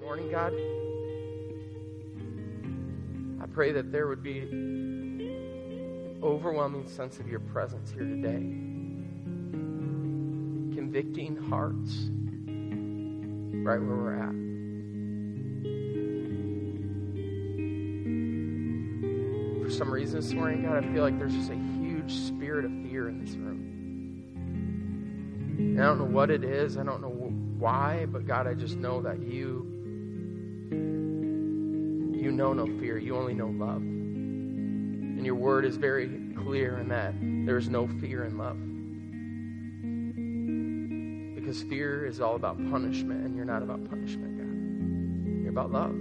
morning, God. I pray that there would be an overwhelming sense of your presence here today, convicting hearts right where we're at. For some reason this morning, God, I feel like there's just a huge spirit of fear in this room. And I don't know what it is. I don't know why, but God, I just know that you you know no fear. You only know love. And your word is very clear in that there is no fear in love. Because fear is all about punishment, and you're not about punishment, God. You're about love.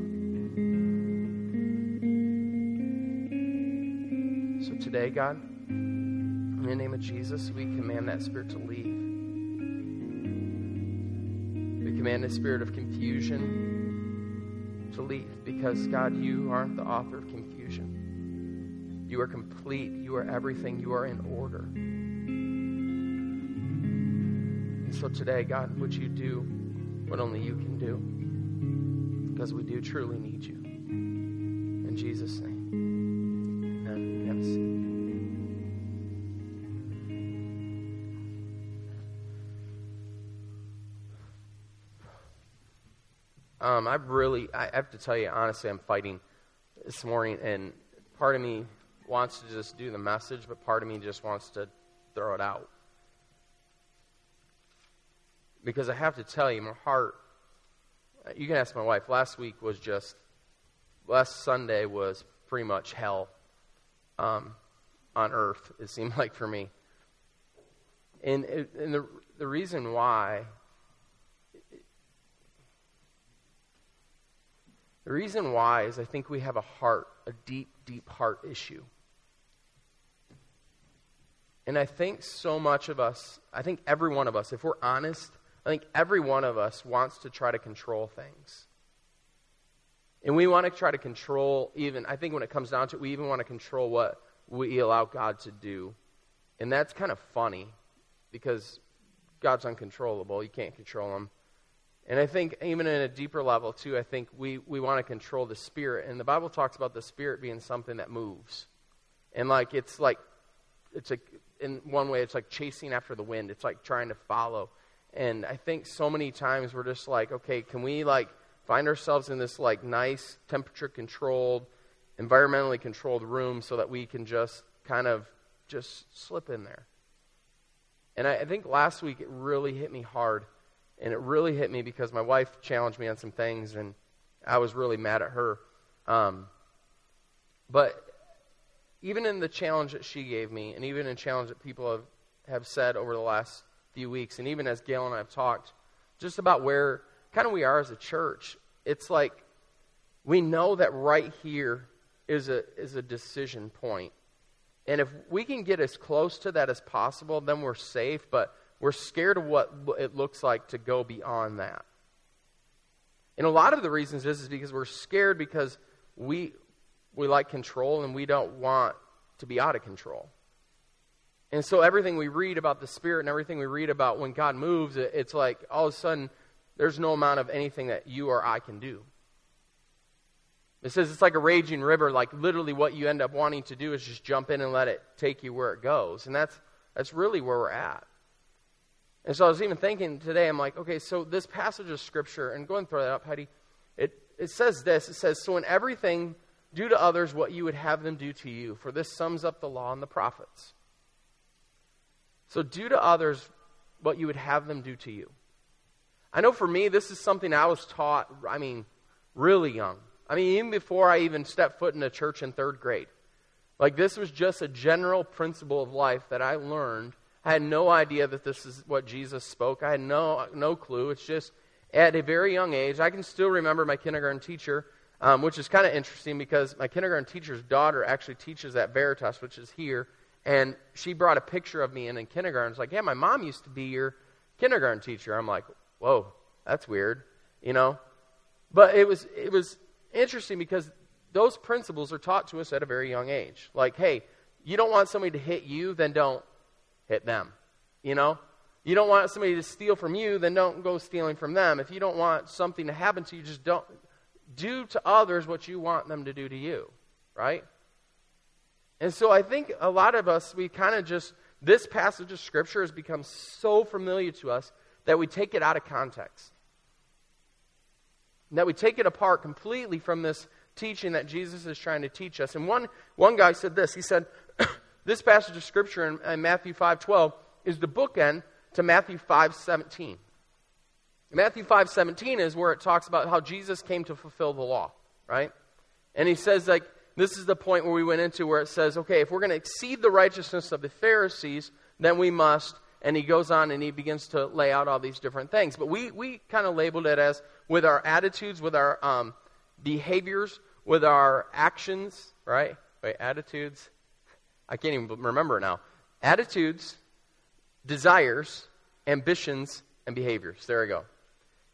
So today, God, in the name of Jesus, we command that spirit to leave We command the spirit of confusion to leave because, God, you aren't the author of confusion. You are complete. You are everything. You are in order. And so today, God, would you do what only you can do? Because we do truly need you. In Jesus' name. Um, I've really, I have to tell you, honestly, I'm fighting this morning, and part of me wants to just do the message, but part of me just wants to throw it out. Because I have to tell you, my heart, you can ask my wife, last week was just, last Sunday was pretty much hell um, on earth, it seemed like for me. And, and the, the reason why The reason why is I think we have a heart, a deep, deep heart issue. And I think so much of us, I think every one of us, if we're honest, I think every one of us wants to try to control things. And we want to try to control even, I think when it comes down to it, we even want to control what we allow God to do. And that's kind of funny because God's uncontrollable. You can't control him. And I think, even in a deeper level, too, I think we, we want to control the spirit. And the Bible talks about the spirit being something that moves. And, like, it's like, it's like, in one way, it's like chasing after the wind. It's like trying to follow. And I think so many times we're just like, okay, can we, like, find ourselves in this, like, nice, temperature controlled, environmentally controlled room so that we can just kind of just slip in there? And I, I think last week it really hit me hard and it really hit me because my wife challenged me on some things, and I was really mad at her. Um, but even in the challenge that she gave me, and even in challenge that people have, have said over the last few weeks, and even as Gail and I have talked, just about where kind of we are as a church, it's like we know that right here is a, is a decision point. And if we can get as close to that as possible, then we're safe. But we're scared of what it looks like to go beyond that. And a lot of the reasons is, is because we're scared because we, we like control and we don't want to be out of control. And so everything we read about the Spirit and everything we read about when God moves, it's like all of a sudden there's no amount of anything that you or I can do. It says it's like a raging river, like literally what you end up wanting to do is just jump in and let it take you where it goes. And that's, that's really where we're at. And so I was even thinking today, I'm like, okay, so this passage of Scripture, and go and throw that up, Heidi, it, it says this it says, So in everything, do to others what you would have them do to you, for this sums up the law and the prophets. So do to others what you would have them do to you. I know for me, this is something I was taught, I mean, really young. I mean, even before I even stepped foot in a church in third grade. Like, this was just a general principle of life that I learned I had no idea that this is what Jesus spoke. I had no, no clue. It's just at a very young age. I can still remember my kindergarten teacher, um, which is kind of interesting because my kindergarten teacher's daughter actually teaches at Veritas, which is here. And she brought a picture of me in, in kindergarten. It's like, yeah, my mom used to be your kindergarten teacher. I'm like, whoa, that's weird, you know? But it was, it was interesting because those principles are taught to us at a very young age. Like, hey, you don't want somebody to hit you, then don't hit them. You know? you don't want somebody to steal from you, then don't go stealing from them. If you don't want something to happen to you, just don't do to others what you want them to do to you, right? And so I think a lot of us, we kind of just, this passage of Scripture has become so familiar to us that we take it out of context. That we take it apart completely from this teaching that Jesus is trying to teach us. And one, one guy said this. He said, this passage of Scripture in, in Matthew 5.12 is the bookend to Matthew 5.17. Matthew 5.17 is where it talks about how Jesus came to fulfill the law, right? And he says, like, this is the point where we went into where it says, okay, if we're going to exceed the righteousness of the Pharisees, then we must. And he goes on and he begins to lay out all these different things. But we, we kind of labeled it as with our attitudes, with our um, behaviors, with our actions, right? Wait, attitudes. I can't even remember now. Attitudes, desires, ambitions, and behaviors. There we go.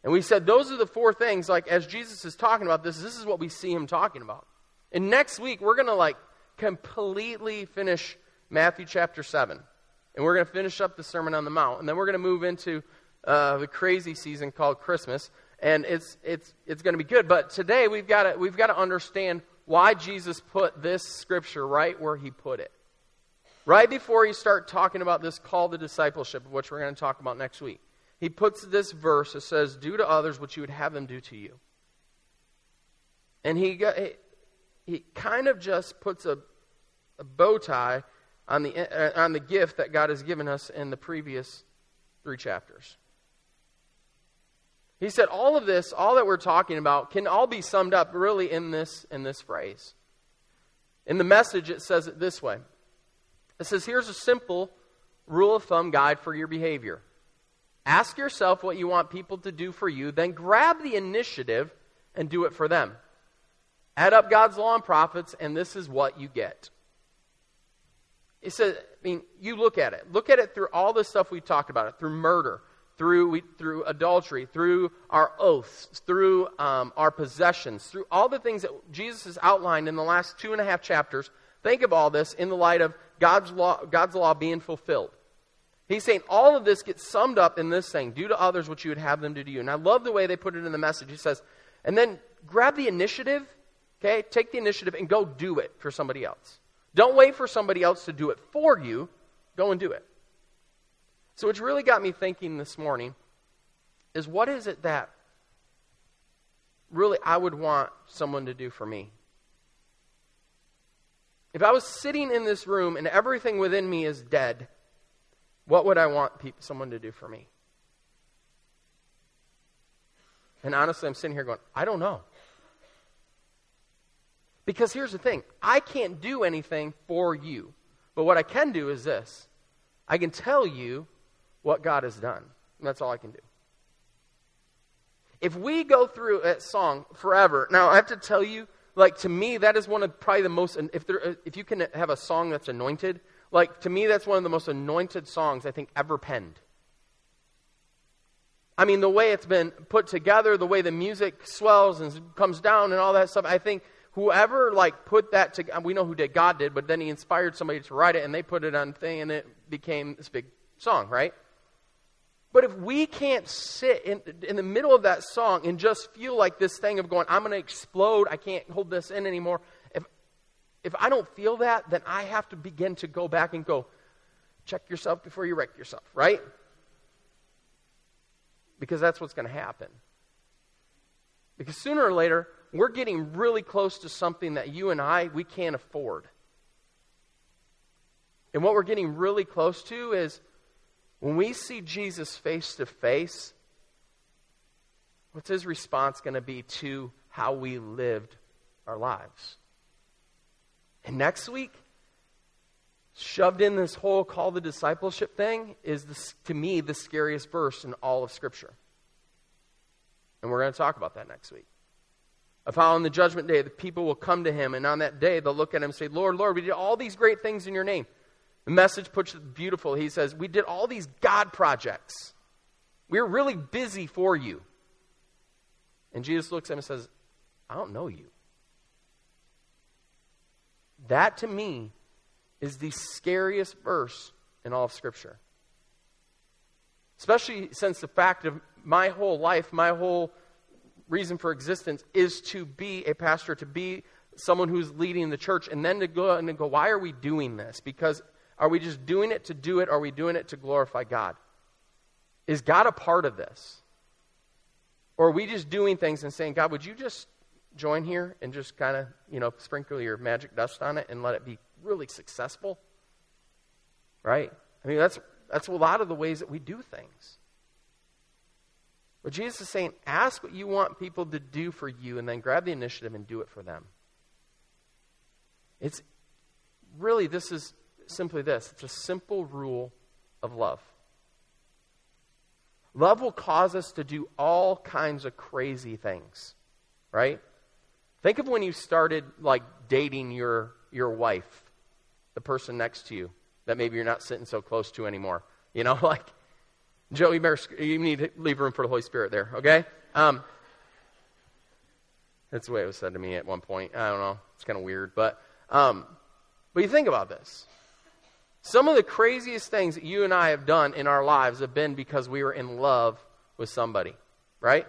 And we said those are the four things, like as Jesus is talking about this, this is what we see him talking about. And next week, we're going to like completely finish Matthew chapter 7. And we're going to finish up the Sermon on the Mount. And then we're going to move into uh, the crazy season called Christmas. And it's, it's, it's going to be good. But today, we've got we've got to understand why Jesus put this scripture right where he put it. Right before he start talking about this call to discipleship, which we're going to talk about next week, he puts this verse. that says, "Do to others what you would have them do to you." And he got, he, he kind of just puts a, a bow tie on the uh, on the gift that God has given us in the previous three chapters. He said all of this, all that we're talking about, can all be summed up really in this in this phrase. In the message, it says it this way. It says, here's a simple rule of thumb guide for your behavior. Ask yourself what you want people to do for you, then grab the initiative and do it for them. Add up God's law and prophets, and this is what you get. It says, I mean, you look at it. Look at it through all the stuff we talked about it, through murder, through, we, through adultery, through our oaths, through um, our possessions, through all the things that Jesus has outlined in the last two and a half chapters. Think of all this in the light of God's law, God's law being fulfilled. He's saying all of this gets summed up in this saying, do to others what you would have them do to you. And I love the way they put it in the message. He says, and then grab the initiative, okay? Take the initiative and go do it for somebody else. Don't wait for somebody else to do it for you. Go and do it. So, what's really got me thinking this morning is what is it that really I would want someone to do for me? If I was sitting in this room and everything within me is dead, what would I want someone to do for me? And honestly, I'm sitting here going, I don't know. Because here's the thing I can't do anything for you. But what I can do is this I can tell you what God has done. And that's all I can do. If we go through a song forever, now I have to tell you, like to me, that is one of probably the most. If there, uh, if you can have a song that's anointed, like to me, that's one of the most anointed songs I think ever penned. I mean, the way it's been put together, the way the music swells and comes down, and all that stuff. I think whoever like put that together, uh, we know who did. God did, but then He inspired somebody to write it, and they put it on thing, and it became this big song, right? But if we can't sit in, in the middle of that song and just feel like this thing of going, I'm going to explode, I can't hold this in anymore, if, if I don't feel that, then I have to begin to go back and go, check yourself before you wreck yourself, right? Because that's what's going to happen. Because sooner or later, we're getting really close to something that you and I, we can't afford. And what we're getting really close to is when we see Jesus face to face, what's his response going to be to how we lived our lives? And next week, shoved in this whole call the discipleship thing is, this, to me, the scariest verse in all of Scripture. And we're going to talk about that next week. Of how on the judgment day, the people will come to him, and on that day, they'll look at him and say, Lord, Lord, we did all these great things in your name. The message puts it beautiful. He says, We did all these God projects. We were really busy for you. And Jesus looks at him and says, I don't know you. That to me is the scariest verse in all of Scripture. Especially since the fact of my whole life, my whole reason for existence is to be a pastor, to be someone who's leading the church, and then to go and go, why are we doing this? Because are we just doing it to do it? Are we doing it to glorify God? Is God a part of this? Or are we just doing things and saying, God, would you just join here and just kind of, you know, sprinkle your magic dust on it and let it be really successful? Right? I mean, that's, that's a lot of the ways that we do things. But Jesus is saying, ask what you want people to do for you and then grab the initiative and do it for them. It's really, this is simply this it's a simple rule of love. Love will cause us to do all kinds of crazy things, right? Think of when you started like dating your your wife, the person next to you that maybe you're not sitting so close to anymore. You know, like Joe, you you need to leave room for the Holy Spirit there, okay? Um, that's the way it was said to me at one point. I don't know. It's kind of weird, but um, but you think about this. Some of the craziest things that you and I have done in our lives have been because we were in love with somebody, right?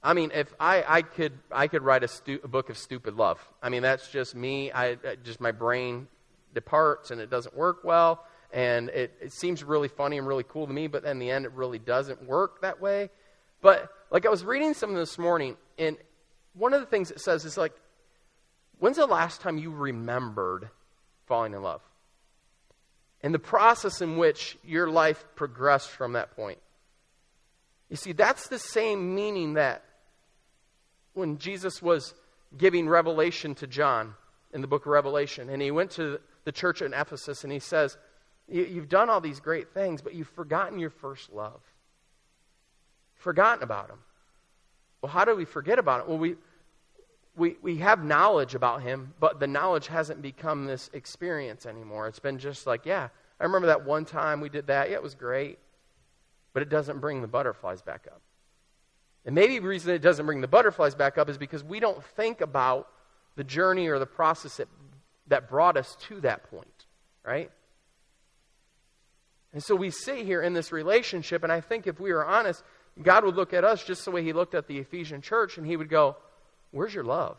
I mean, if I, I could, I could write a, stu- a book of stupid love. I mean, that's just me. I, just my brain departs and it doesn't work well, and it, it seems really funny and really cool to me. But in the end, it really doesn't work that way. But like I was reading something this morning, and one of the things it says is like, when's the last time you remembered falling in love? And the process in which your life progressed from that point. You see, that's the same meaning that when Jesus was giving revelation to John in the book of Revelation, and he went to the church in Ephesus and he says, You've done all these great things, but you've forgotten your first love. Forgotten about him. Well, how do we forget about it? Well, we, we, we have knowledge about him, but the knowledge hasn't become this experience anymore. It's been just like, yeah, I remember that one time we did that. Yeah, it was great. But it doesn't bring the butterflies back up. And maybe the reason it doesn't bring the butterflies back up is because we don't think about the journey or the process that, that brought us to that point, right? And so we sit here in this relationship, and I think if we are honest, God would look at us just the way He looked at the Ephesian church, and He would go, Where's your love?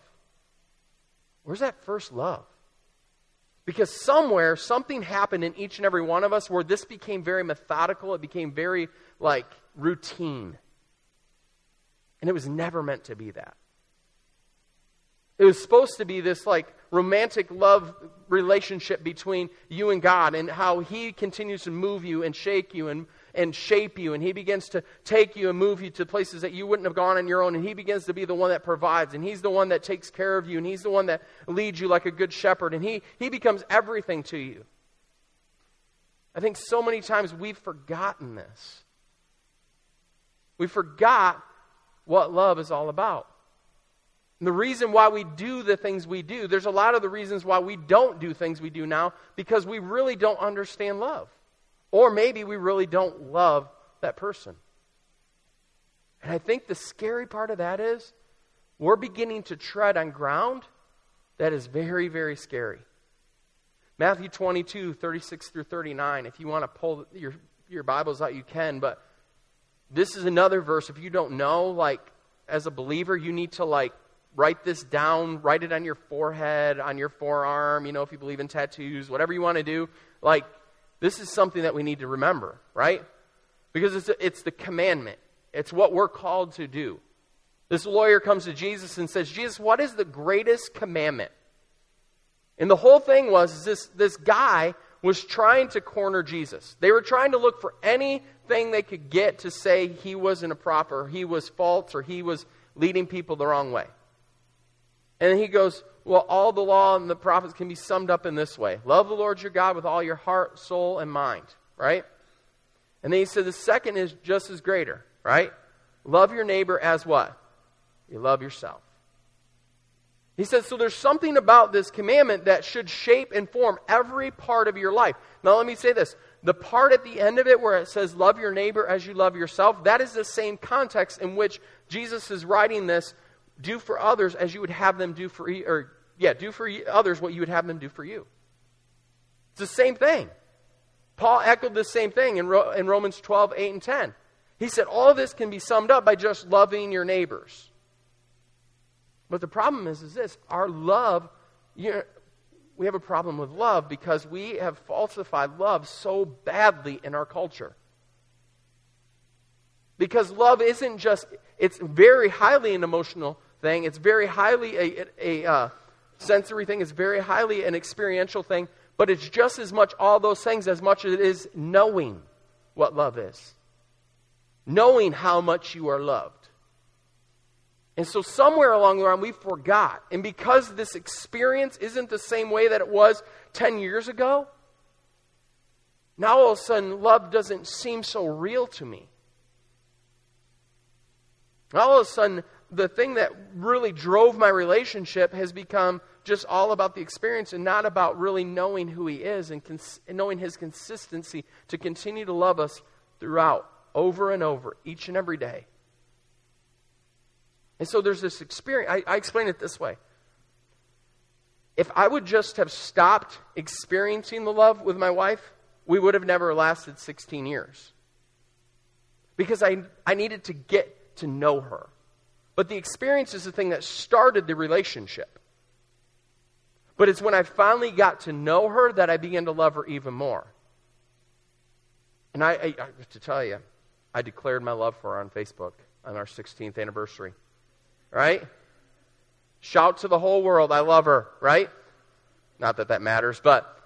Where's that first love? Because somewhere, something happened in each and every one of us where this became very methodical. It became very, like, routine. And it was never meant to be that. It was supposed to be this, like, romantic love relationship between you and God and how He continues to move you and shake you and and shape you, and He begins to take you and move you to places that you wouldn't have gone on your own, and He begins to be the one that provides, and He's the one that takes care of you, and He's the one that leads you like a good shepherd, and He, he becomes everything to you. I think so many times we've forgotten this. We forgot what love is all about. And the reason why we do the things we do, there's a lot of the reasons why we don't do things we do now because we really don't understand love. Or maybe we really don't love that person. And I think the scary part of that is we're beginning to tread on ground that is very, very scary. Matthew 22, 36 through 39. If you want to pull your, your Bibles out, you can. But this is another verse. If you don't know, like, as a believer, you need to, like, write this down, write it on your forehead, on your forearm, you know, if you believe in tattoos, whatever you want to do. Like, this is something that we need to remember, right? Because it's, it's the commandment, it's what we're called to do. This lawyer comes to Jesus and says, Jesus, what is the greatest commandment? And the whole thing was this, this guy was trying to corner Jesus. They were trying to look for anything they could get to say he wasn't a prophet, or he was false, or he was leading people the wrong way. And he goes, well, all the law and the prophets can be summed up in this way Love the Lord your God with all your heart, soul, and mind, right? And then he said the second is just as greater, right? Love your neighbor as what? You love yourself. He says, so there's something about this commandment that should shape and form every part of your life. Now, let me say this. The part at the end of it where it says, love your neighbor as you love yourself, that is the same context in which Jesus is writing this do for others as you would have them do for, or yeah, do for others what you would have them do for you. It's the same thing. Paul echoed the same thing in, Ro- in Romans 12, 8, and 10. He said, All this can be summed up by just loving your neighbors. But the problem is, is this our love, you know, we have a problem with love because we have falsified love so badly in our culture. Because love isn't just, it's very highly an emotional thing, it's very highly a, a, uh, sensory thing, it's very highly an experiential thing, but it's just as much all those things as much as it is knowing what love is. Knowing how much you are loved. And so, somewhere along the line, we forgot. And because this experience isn't the same way that it was 10 years ago, now all of a sudden, love doesn't seem so real to me. All of a sudden, the thing that really drove my relationship has become just all about the experience and not about really knowing who He is and, cons- and knowing His consistency to continue to love us throughout, over and over, each and every day. And so there's this experience. I, I explain it this way. If I would just have stopped experiencing the love with my wife, we would have never lasted 16 years. Because I, I needed to get to know her. But the experience is the thing that started the relationship. But it's when I finally got to know her that I began to love her even more. And I, I, I to tell you, I declared my love for her on Facebook on our 16th anniversary right? Shout to the whole world, I love her, right? Not that that matters, but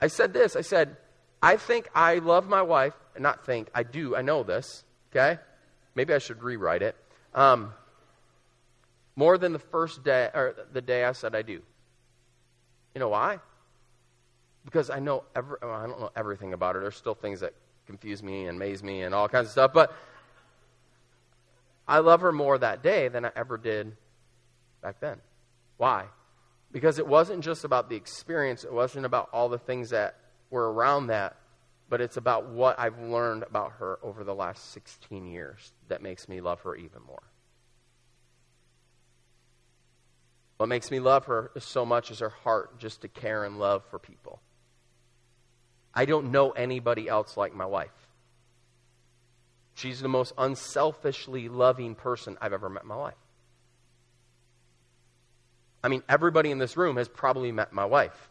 I said this. I said, I think I love my wife, and not think, I do, I know this, okay? Maybe I should rewrite it. Um, more than the first day, or the day I said I do. You know why? Because I know every, well, I don't know everything about her. There's still things that confuse me and amaze me and all kinds of stuff, but I love her more that day than I ever did back then. Why? Because it wasn't just about the experience, it wasn't about all the things that were around that, but it's about what I've learned about her over the last 16 years that makes me love her even more. What makes me love her so much is her heart just to care and love for people. I don't know anybody else like my wife. She's the most unselfishly loving person I've ever met in my life. I mean, everybody in this room has probably met my wife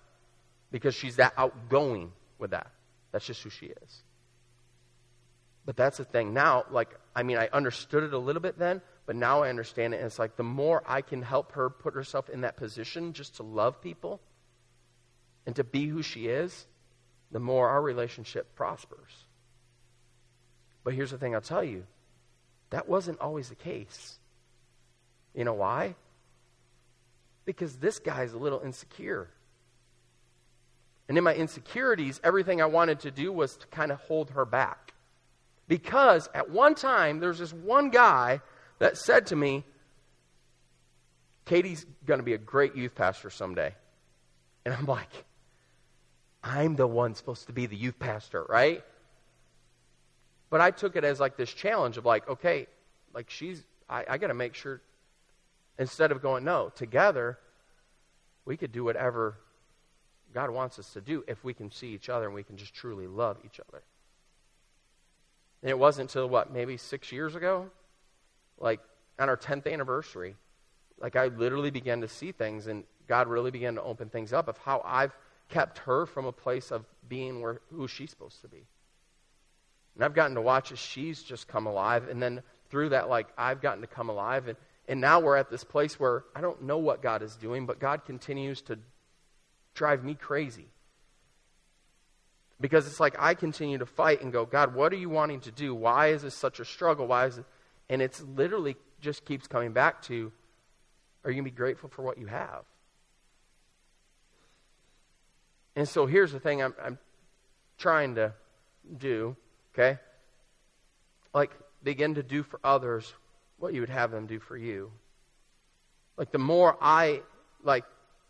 because she's that outgoing with that. That's just who she is. But that's the thing. Now, like, I mean, I understood it a little bit then, but now I understand it. And it's like the more I can help her put herself in that position just to love people and to be who she is, the more our relationship prospers. But here's the thing I'll tell you that wasn't always the case. You know why? Because this guy's a little insecure. And in my insecurities, everything I wanted to do was to kind of hold her back. Because at one time, there's this one guy that said to me, Katie's going to be a great youth pastor someday. And I'm like, I'm the one supposed to be the youth pastor, right? But I took it as like this challenge of like, okay, like she's, I, I got to make sure, instead of going, no, together, we could do whatever God wants us to do if we can see each other and we can just truly love each other. And it wasn't until, what, maybe six years ago? Like on our 10th anniversary, like I literally began to see things and God really began to open things up of how I've kept her from a place of being where, who she's supposed to be. And I've gotten to watch as she's just come alive. And then through that, like, I've gotten to come alive. And, and now we're at this place where I don't know what God is doing, but God continues to drive me crazy. Because it's like I continue to fight and go, God, what are you wanting to do? Why is this such a struggle? Why is it? And it's literally just keeps coming back to, are you going to be grateful for what you have? And so here's the thing I'm, I'm trying to do Okay? Like, begin to do for others what you would have them do for you. Like, the more I, like,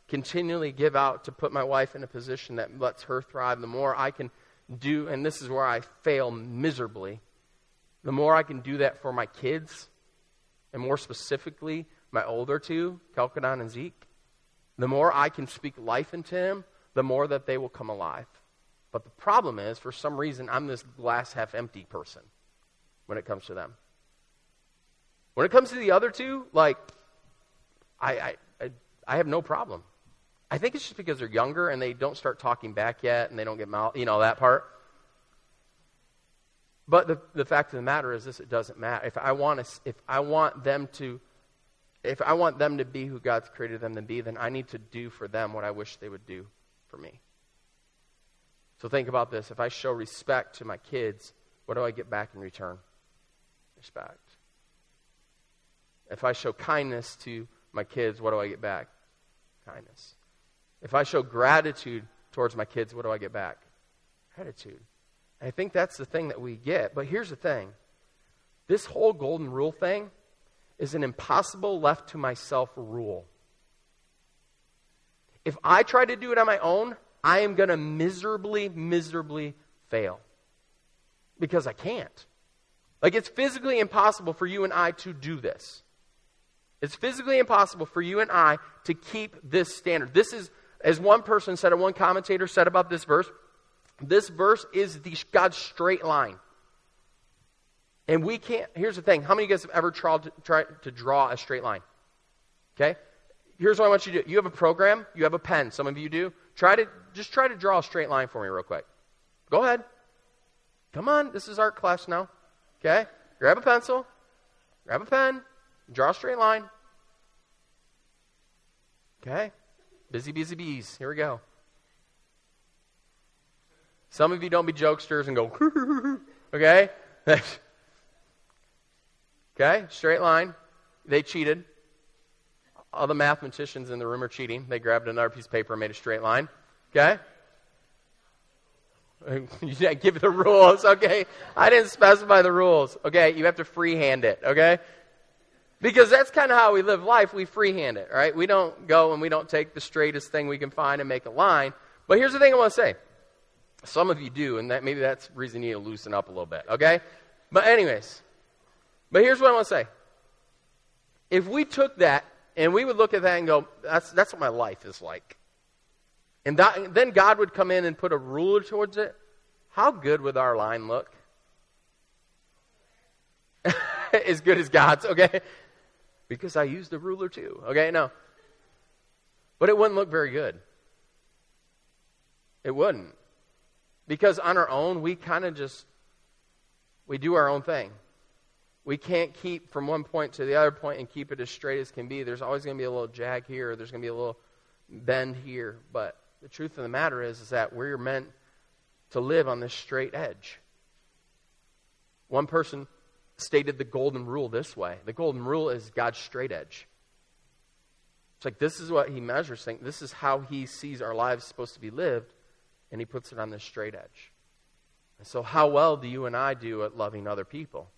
continually give out to put my wife in a position that lets her thrive, the more I can do, and this is where I fail miserably, the more I can do that for my kids, and more specifically, my older two, Kelkadon and Zeke, the more I can speak life into them, the more that they will come alive. But the problem is, for some reason, I'm this glass half empty person when it comes to them. When it comes to the other two, like, I, I, I, I have no problem. I think it's just because they're younger and they don't start talking back yet and they don't get mouth, you know, that part. But the, the fact of the matter is this it doesn't matter. If I want to, if I want them to if I want them to be who God's created them to be, then I need to do for them what I wish they would do for me. So think about this. If I show respect to my kids, what do I get back in return? Respect. If I show kindness to my kids, what do I get back? Kindness. If I show gratitude towards my kids, what do I get back? Gratitude. I think that's the thing that we get. But here's the thing this whole golden rule thing is an impossible left to myself rule. If I try to do it on my own, I am going to miserably, miserably fail. Because I can't. Like, it's physically impossible for you and I to do this. It's physically impossible for you and I to keep this standard. This is, as one person said, or one commentator said about this verse, this verse is the God's straight line. And we can't, here's the thing. How many of you guys have ever tried to, tried to draw a straight line? Okay? Here's what I want you to do. You have a program, you have a pen. Some of you do. Try to, just try to draw a straight line for me real quick. Go ahead. Come on, this is art class now. Okay? Grab a pencil, grab a pen, draw a straight line. Okay? Busy, busy bees. Here we go. Some of you don't be jokesters and go, okay? Okay, straight line. They cheated. All the mathematicians in the room are cheating. They grabbed another piece of paper and made a straight line. Okay? You didn't give the rules, okay? I didn't specify the rules. Okay, you have to freehand it, okay? Because that's kind of how we live life. We freehand it, right? We don't go and we don't take the straightest thing we can find and make a line. But here's the thing I want to say. Some of you do, and that maybe that's the reason you need to loosen up a little bit, okay? But anyways, but here's what I want to say. If we took that and we would look at that and go, that's, that's what my life is like. And that, then God would come in and put a ruler towards it. How good would our line look? as good as God's, okay? Because I used the ruler too, okay? No. But it wouldn't look very good. It wouldn't. Because on our own, we kind of just, we do our own thing we can't keep from one point to the other point and keep it as straight as can be. There's always going to be a little jag here, there's going to be a little bend here. But the truth of the matter is, is that we're meant to live on this straight edge. One person stated the golden rule this way the golden rule is God's straight edge. It's like this is what he measures things. This is how he sees our lives supposed to be lived, and he puts it on this straight edge. And so, how well do you and I do at loving other people?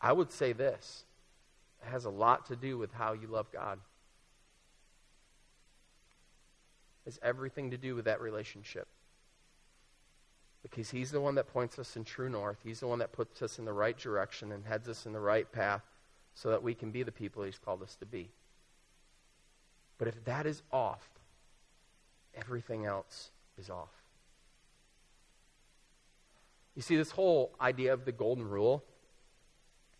I would say this it has a lot to do with how you love God. It has everything to do with that relationship. Because He's the one that points us in true north. He's the one that puts us in the right direction and heads us in the right path so that we can be the people He's called us to be. But if that is off, everything else is off. You see, this whole idea of the golden rule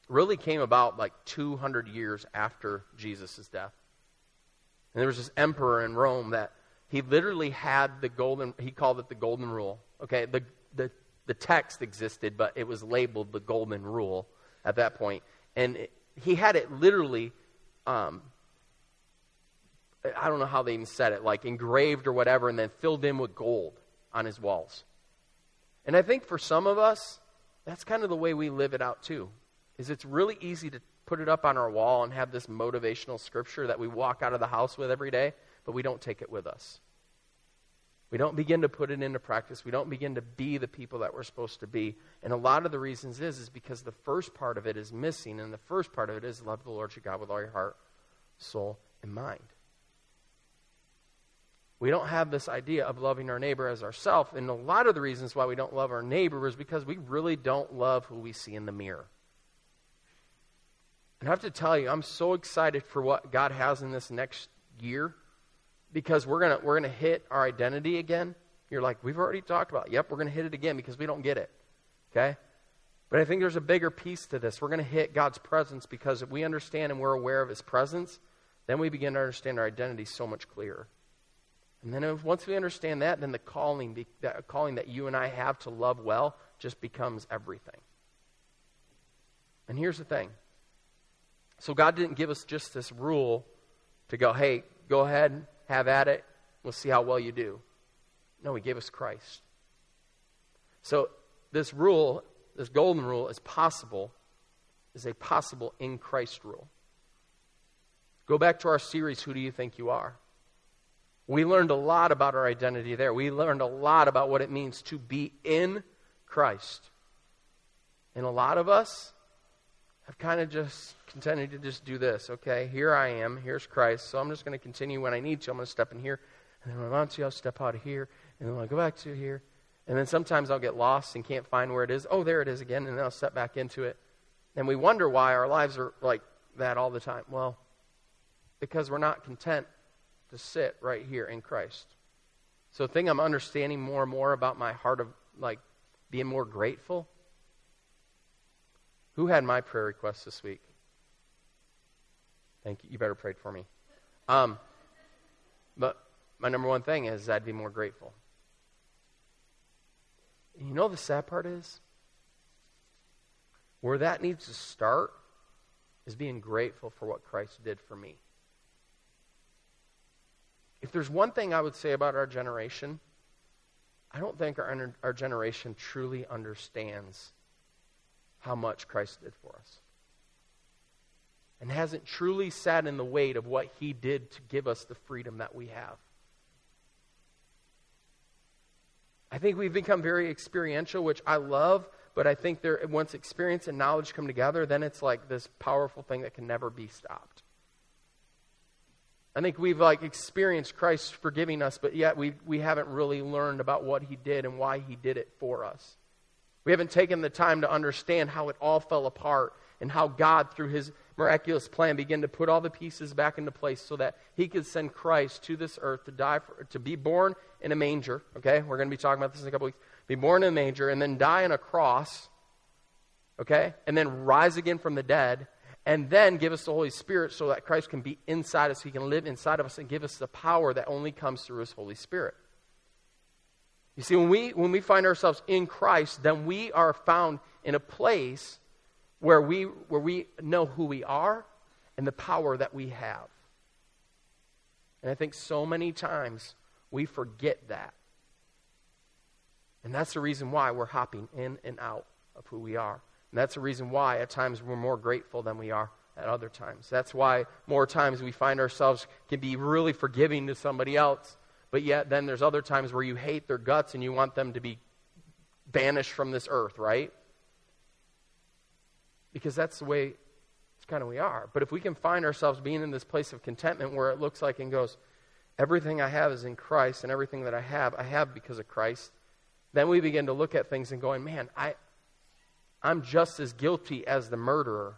really came about like 200 years after Jesus' death. And there was this emperor in Rome that he literally had the golden, he called it the golden rule. Okay, the, the, the text existed, but it was labeled the golden rule at that point. And it, he had it literally, um, I don't know how they even said it, like engraved or whatever, and then filled in with gold on his walls. And I think for some of us, that's kind of the way we live it out too is it's really easy to put it up on our wall and have this motivational scripture that we walk out of the house with every day, but we don't take it with us. We don't begin to put it into practice. We don't begin to be the people that we're supposed to be. And a lot of the reasons is is because the first part of it is missing, and the first part of it is love the Lord your God with all your heart, soul, and mind. We don't have this idea of loving our neighbor as ourselves, and a lot of the reasons why we don't love our neighbor is because we really don't love who we see in the mirror. And I have to tell you, I'm so excited for what God has in this next year because we're going we're gonna hit our identity again. You're like, we've already talked about it. Yep, we're going to hit it again because we don't get it. Okay? But I think there's a bigger piece to this. We're going to hit God's presence because if we understand and we're aware of His presence, then we begin to understand our identity so much clearer. And then if, once we understand that, then the calling, that calling that you and I have to love well just becomes everything. And here's the thing. So God didn't give us just this rule to go, hey, go ahead, have at it. We'll see how well you do. No, He gave us Christ. So this rule, this golden rule, is possible, is a possible in Christ rule. Go back to our series, Who Do You Think You Are? We learned a lot about our identity there. We learned a lot about what it means to be in Christ. And a lot of us have kind of just continued to just do this. Okay, here I am. Here's Christ. So I'm just going to continue when I need to. I'm going to step in here. And then when I want to, I'll step out of here. And then when I go back to here. And then sometimes I'll get lost and can't find where it is. Oh, there it is again. And then I'll step back into it. And we wonder why our lives are like that all the time. Well, because we're not content to sit right here in Christ. So the thing I'm understanding more and more about my heart of like being more grateful. Who had my prayer request this week? Thank you. You better pray for me. Um, but my number one thing is I'd be more grateful. And you know the sad part is? Where that needs to start is being grateful for what Christ did for me. If there's one thing I would say about our generation, I don't think our, our generation truly understands how much Christ did for us. And hasn't truly sat in the weight of what he did to give us the freedom that we have. I think we've become very experiential, which I love, but I think there, once experience and knowledge come together, then it's like this powerful thing that can never be stopped. I think we've like experienced Christ forgiving us, but yet we, we haven't really learned about what he did and why he did it for us. We haven't taken the time to understand how it all fell apart and how God, through his miraculous plan, began to put all the pieces back into place so that he could send Christ to this earth to die, for, to be born in a manger. Okay? We're going to be talking about this in a couple weeks. Be born in a manger and then die on a cross. Okay? And then rise again from the dead and then give us the Holy Spirit so that Christ can be inside us, He can live inside of us and give us the power that only comes through His Holy Spirit. You see, when we, when we find ourselves in Christ, then we are found in a place where we, where we know who we are and the power that we have. And I think so many times we forget that. And that's the reason why we're hopping in and out of who we are. And that's the reason why at times we're more grateful than we are at other times. That's why more times we find ourselves can be really forgiving to somebody else, but yet then there's other times where you hate their guts and you want them to be banished from this earth, right? Because that's the way it's kind of we are. But if we can find ourselves being in this place of contentment where it looks like and goes, everything I have is in Christ and everything that I have, I have because of Christ, then we begin to look at things and going, man, I, I'm just as guilty as the murderer,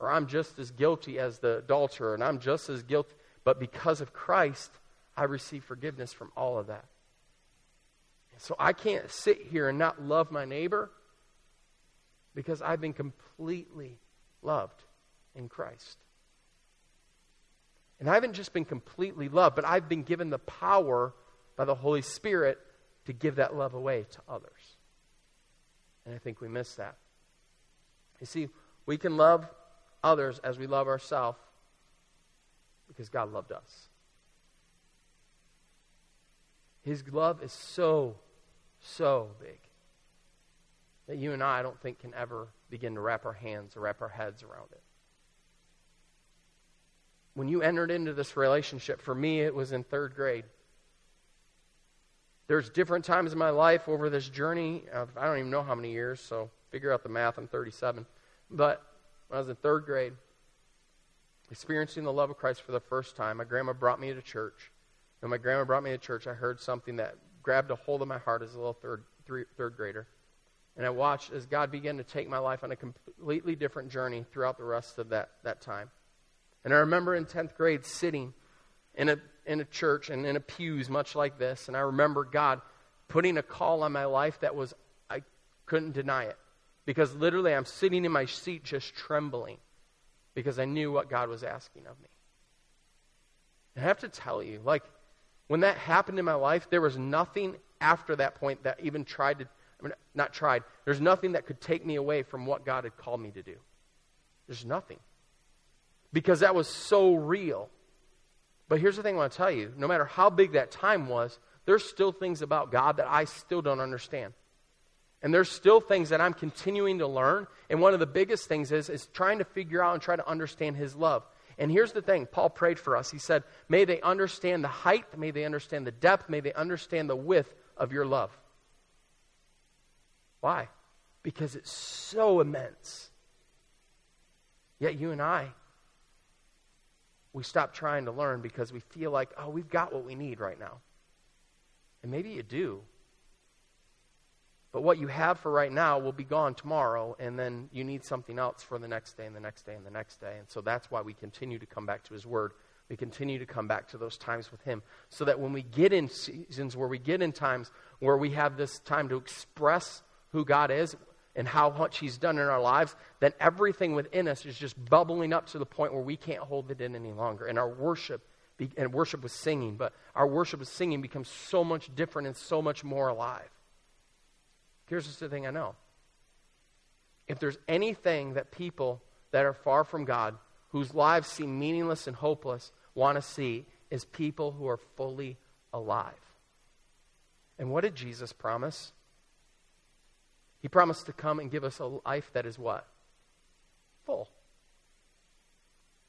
or I'm just as guilty as the adulterer, and I'm just as guilty. But because of Christ, I receive forgiveness from all of that. So I can't sit here and not love my neighbor because I've been completely loved in Christ. And I haven't just been completely loved, but I've been given the power by the Holy Spirit to give that love away to others. And I think we miss that. You see, we can love others as we love ourselves because God loved us. His love is so, so big that you and I, I don't think, can ever begin to wrap our hands or wrap our heads around it. When you entered into this relationship, for me, it was in third grade. There's different times in my life over this journey of I don't even know how many years, so figure out the math. I'm 37. But when I was in third grade, experiencing the love of Christ for the first time, my grandma brought me to church. And When my grandma brought me to church, I heard something that grabbed a hold of my heart as a little third, three, third grader. And I watched as God began to take my life on a completely different journey throughout the rest of that, that time. And I remember in 10th grade sitting in a, in a church and in a pews much like this, and I remember God putting a call on my life that was, I couldn't deny it. Because literally, I'm sitting in my seat just trembling because I knew what God was asking of me. And I have to tell you, like, when that happened in my life, there was nothing after that point that even tried to, I mean, not tried, there's nothing that could take me away from what God had called me to do. There's nothing. Because that was so real. But here's the thing I want to tell you no matter how big that time was, there's still things about God that I still don't understand. And there's still things that I'm continuing to learn. And one of the biggest things is, is trying to figure out and try to understand His love. And here's the thing Paul prayed for us. He said, May they understand the height, may they understand the depth, may they understand the width of your love. Why? Because it's so immense. Yet you and I, we stop trying to learn because we feel like, oh, we've got what we need right now. And maybe you do. But what you have for right now will be gone tomorrow, and then you need something else for the next day and the next day and the next day. And so that's why we continue to come back to His Word. We continue to come back to those times with Him so that when we get in seasons where we get in times where we have this time to express who God is and how much He's done in our lives, then everything within us is just bubbling up to the point where we can't hold it in any longer. And our worship, and worship was singing, but our worship with singing becomes so much different and so much more alive. Here's just the thing I know. If there's anything that people that are far from God, whose lives seem meaningless and hopeless, want to see, is people who are fully alive. And what did Jesus promise? He promised to come and give us a life that is what? Full.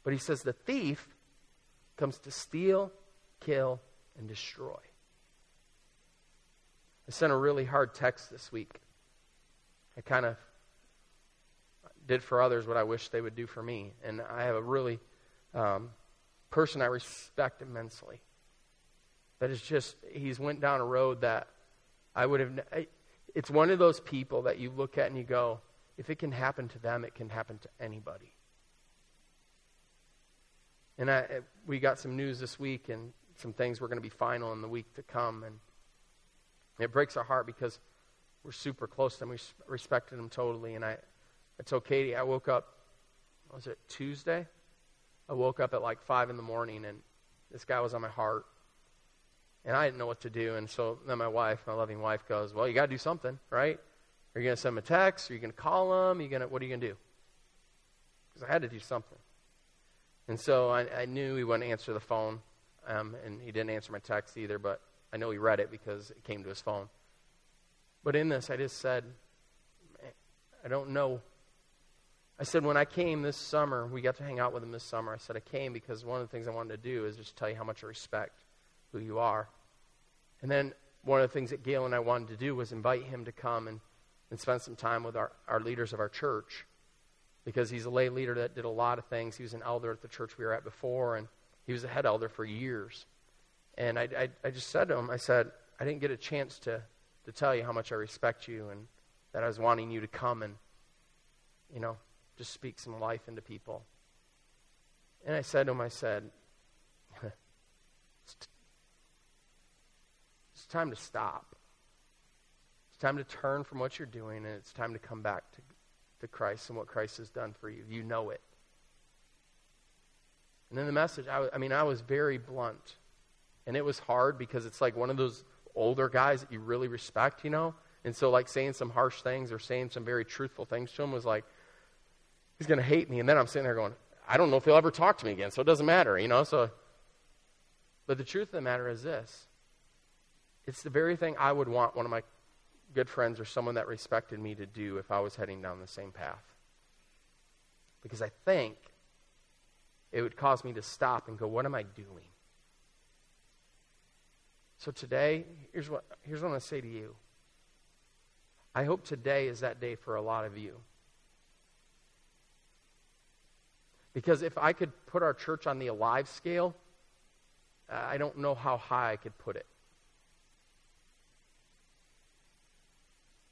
But he says the thief comes to steal, kill, and destroy. I sent a really hard text this week. I kind of did for others what I wish they would do for me. And I have a really um, person I respect immensely. That is just, he's went down a road that I would have, it's one of those people that you look at and you go, if it can happen to them, it can happen to anybody. And I, we got some news this week and some things were going to be final in the week to come. And it breaks our heart because we're super close to him. We respected him totally. And I, I told Katie, I woke up, was it Tuesday? I woke up at like 5 in the morning and this guy was on my heart. And I didn't know what to do. And so then my wife, my loving wife, goes, Well, you got to do something, right? Are you going to send him a text? Are you going to call him? Are you gonna, what are you going to do? Because I had to do something. And so I, I knew he wouldn't answer the phone. Um, and he didn't answer my text either, but I know he read it because it came to his phone. But in this, I just said, I don't know. I said, when I came this summer, we got to hang out with him this summer. I said, I came because one of the things I wanted to do is just tell you how much I respect who you are. And then one of the things that Gail and I wanted to do was invite him to come and, and spend some time with our, our leaders of our church because he's a lay leader that did a lot of things. He was an elder at the church we were at before, and he was a head elder for years. And I, I, I just said to him, I said, I didn't get a chance to, to tell you how much I respect you and that I was wanting you to come and, you know, just speak some life into people. And I said to him, I said, it's, t- it's time to stop. It's time to turn from what you're doing, and it's time to come back to, to Christ and what Christ has done for you. You know it. And then the message, I, I mean, I was very blunt. And it was hard because it's like one of those older guys that you really respect, you know? And so, like, saying some harsh things or saying some very truthful things to him was like, he's going to hate me. And then I'm sitting there going, I don't know if he'll ever talk to me again, so it doesn't matter, you know? So, but the truth of the matter is this it's the very thing I would want one of my good friends or someone that respected me to do if I was heading down the same path. Because I think it would cause me to stop and go, what am I doing? So today, here's what, here's what I'm going to say to you. I hope today is that day for a lot of you. Because if I could put our church on the alive scale, I don't know how high I could put it.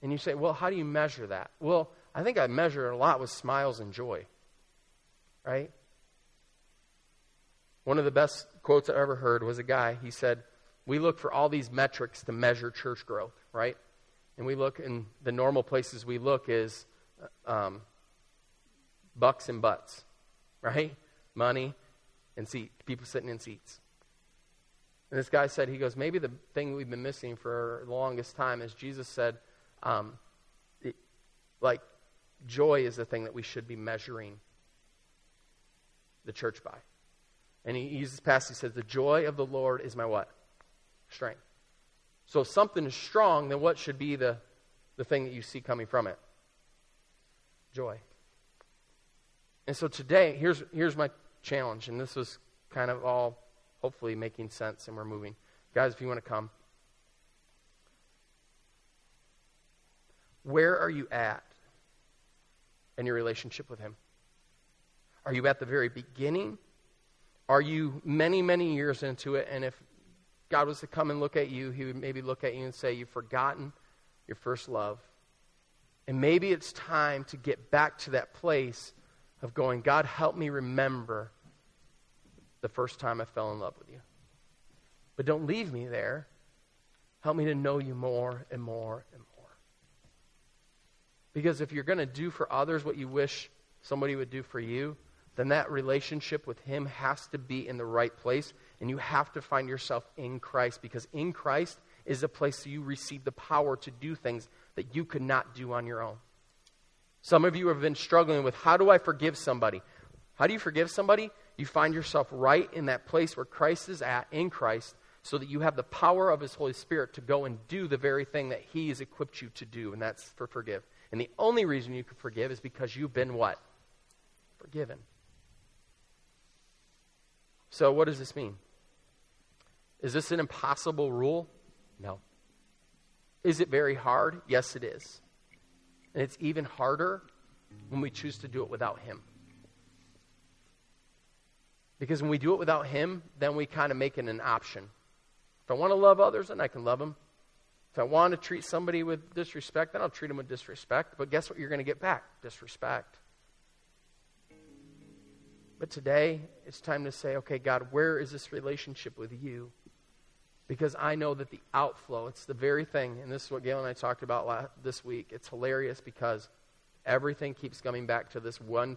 And you say, well, how do you measure that? Well, I think I measure it a lot with smiles and joy. Right? One of the best quotes I ever heard was a guy, he said, we look for all these metrics to measure church growth, right? And we look, and the normal places we look is um, bucks and butts, right? Money and seat, people sitting in seats. And this guy said, he goes, maybe the thing we've been missing for the longest time is Jesus said, um, it, like, joy is the thing that we should be measuring the church by. And he uses passage, he says, the joy of the Lord is my what? Strength. So if something is strong, then what should be the, the thing that you see coming from it? Joy. And so today, here's, here's my challenge, and this was kind of all hopefully making sense and we're moving. Guys, if you want to come. Where are you at in your relationship with Him? Are you at the very beginning? Are you many, many years into it? And if God was to come and look at you, He would maybe look at you and say, You've forgotten your first love. And maybe it's time to get back to that place of going, God, help me remember the first time I fell in love with you. But don't leave me there. Help me to know you more and more and more. Because if you're going to do for others what you wish somebody would do for you, then that relationship with Him has to be in the right place. And you have to find yourself in Christ because in Christ is a place you receive the power to do things that you could not do on your own. Some of you have been struggling with how do I forgive somebody? How do you forgive somebody? You find yourself right in that place where Christ is at, in Christ, so that you have the power of His Holy Spirit to go and do the very thing that He has equipped you to do, and that's for forgive. And the only reason you can forgive is because you've been what? Forgiven. So, what does this mean? Is this an impossible rule? No. Is it very hard? Yes, it is. And it's even harder when we choose to do it without Him. Because when we do it without Him, then we kind of make it an option. If I want to love others, then I can love them. If I want to treat somebody with disrespect, then I'll treat them with disrespect. But guess what you're going to get back? Disrespect. But today, it's time to say, okay, God, where is this relationship with you? Because I know that the outflow, it's the very thing, and this is what Gail and I talked about last, this week. It's hilarious because everything keeps coming back to this one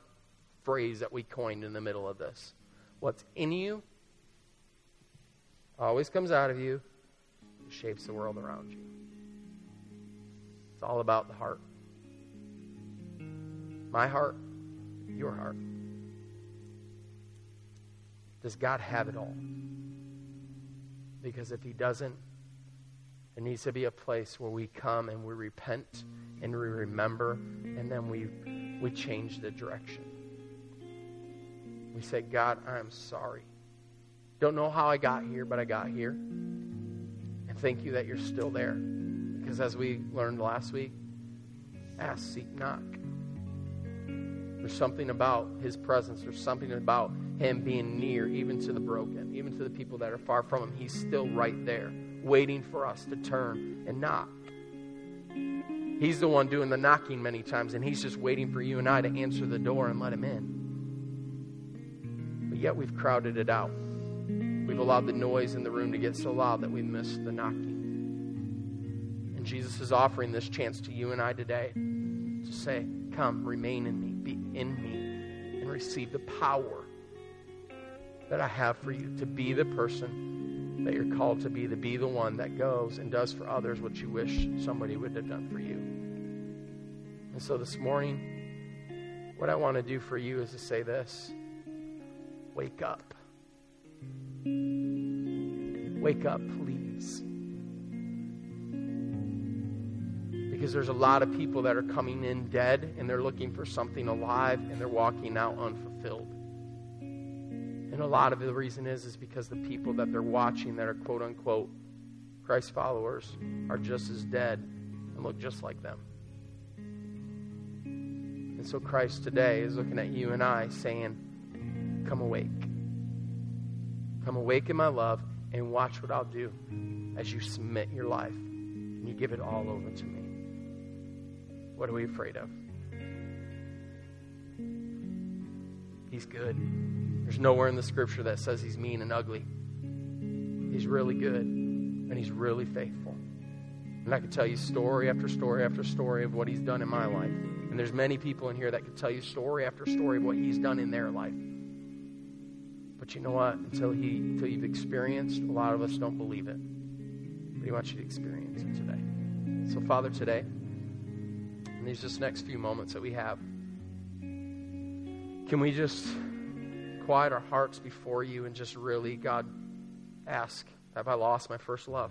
phrase that we coined in the middle of this. What's in you always comes out of you shapes the world around you. It's all about the heart. My heart, your heart. Does God have it all? Because if He doesn't, there needs to be a place where we come and we repent and we remember and then we, we change the direction. We say, God, I'm sorry. Don't know how I got here, but I got here. And thank you that you're still there. Because as we learned last week, ask, seek, knock. There's something about his presence. There's something about him being near, even to the broken, even to the people that are far from him. He's still right there, waiting for us to turn and knock. He's the one doing the knocking many times, and he's just waiting for you and I to answer the door and let him in But yet we've crowded it out. We've allowed the noise in the room to get so loud that we miss the knocking. And Jesus is offering this chance to you and I today to say, Come, remain in me, be in me, and receive the power that I have for you to be the person that you're called to be, to be the one that goes and does for others what you wish somebody would have done for you. And so this morning, what I want to do for you is to say this Wake up. Wake up, please. Because there's a lot of people that are coming in dead and they're looking for something alive and they're walking out unfulfilled. A lot of the reason is is because the people that they're watching that are quote unquote Christ followers are just as dead and look just like them. And so Christ today is looking at you and I saying, Come awake. Come awake in my love and watch what I'll do as you submit your life and you give it all over to me. What are we afraid of? He's good. There's nowhere in the scripture that says he's mean and ugly. He's really good. And He's really faithful. And I could tell you story after story after story of what He's done in my life. And there's many people in here that could tell you story after story of what He's done in their life. But you know what? Until he until you've experienced, a lot of us don't believe it. But he wants you to experience it today. So, Father, today, in these just next few moments that we have, can we just quiet our hearts before you and just really, God, ask, have I lost my first love?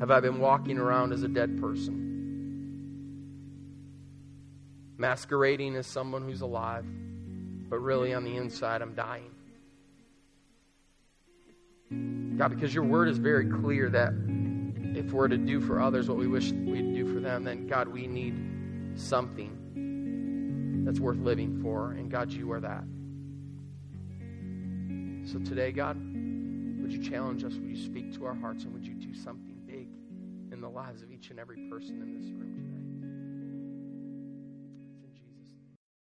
Have I been walking around as a dead person? Masquerading as someone who's alive? but really on the inside, I'm dying. God, because your word is very clear that if we're to do for others what we wish we'd do for them, then God, we need something that's worth living for. And God, you are that. So today, God, would you challenge us? Would you speak to our hearts? And would you do something big in the lives of each and every person in this room?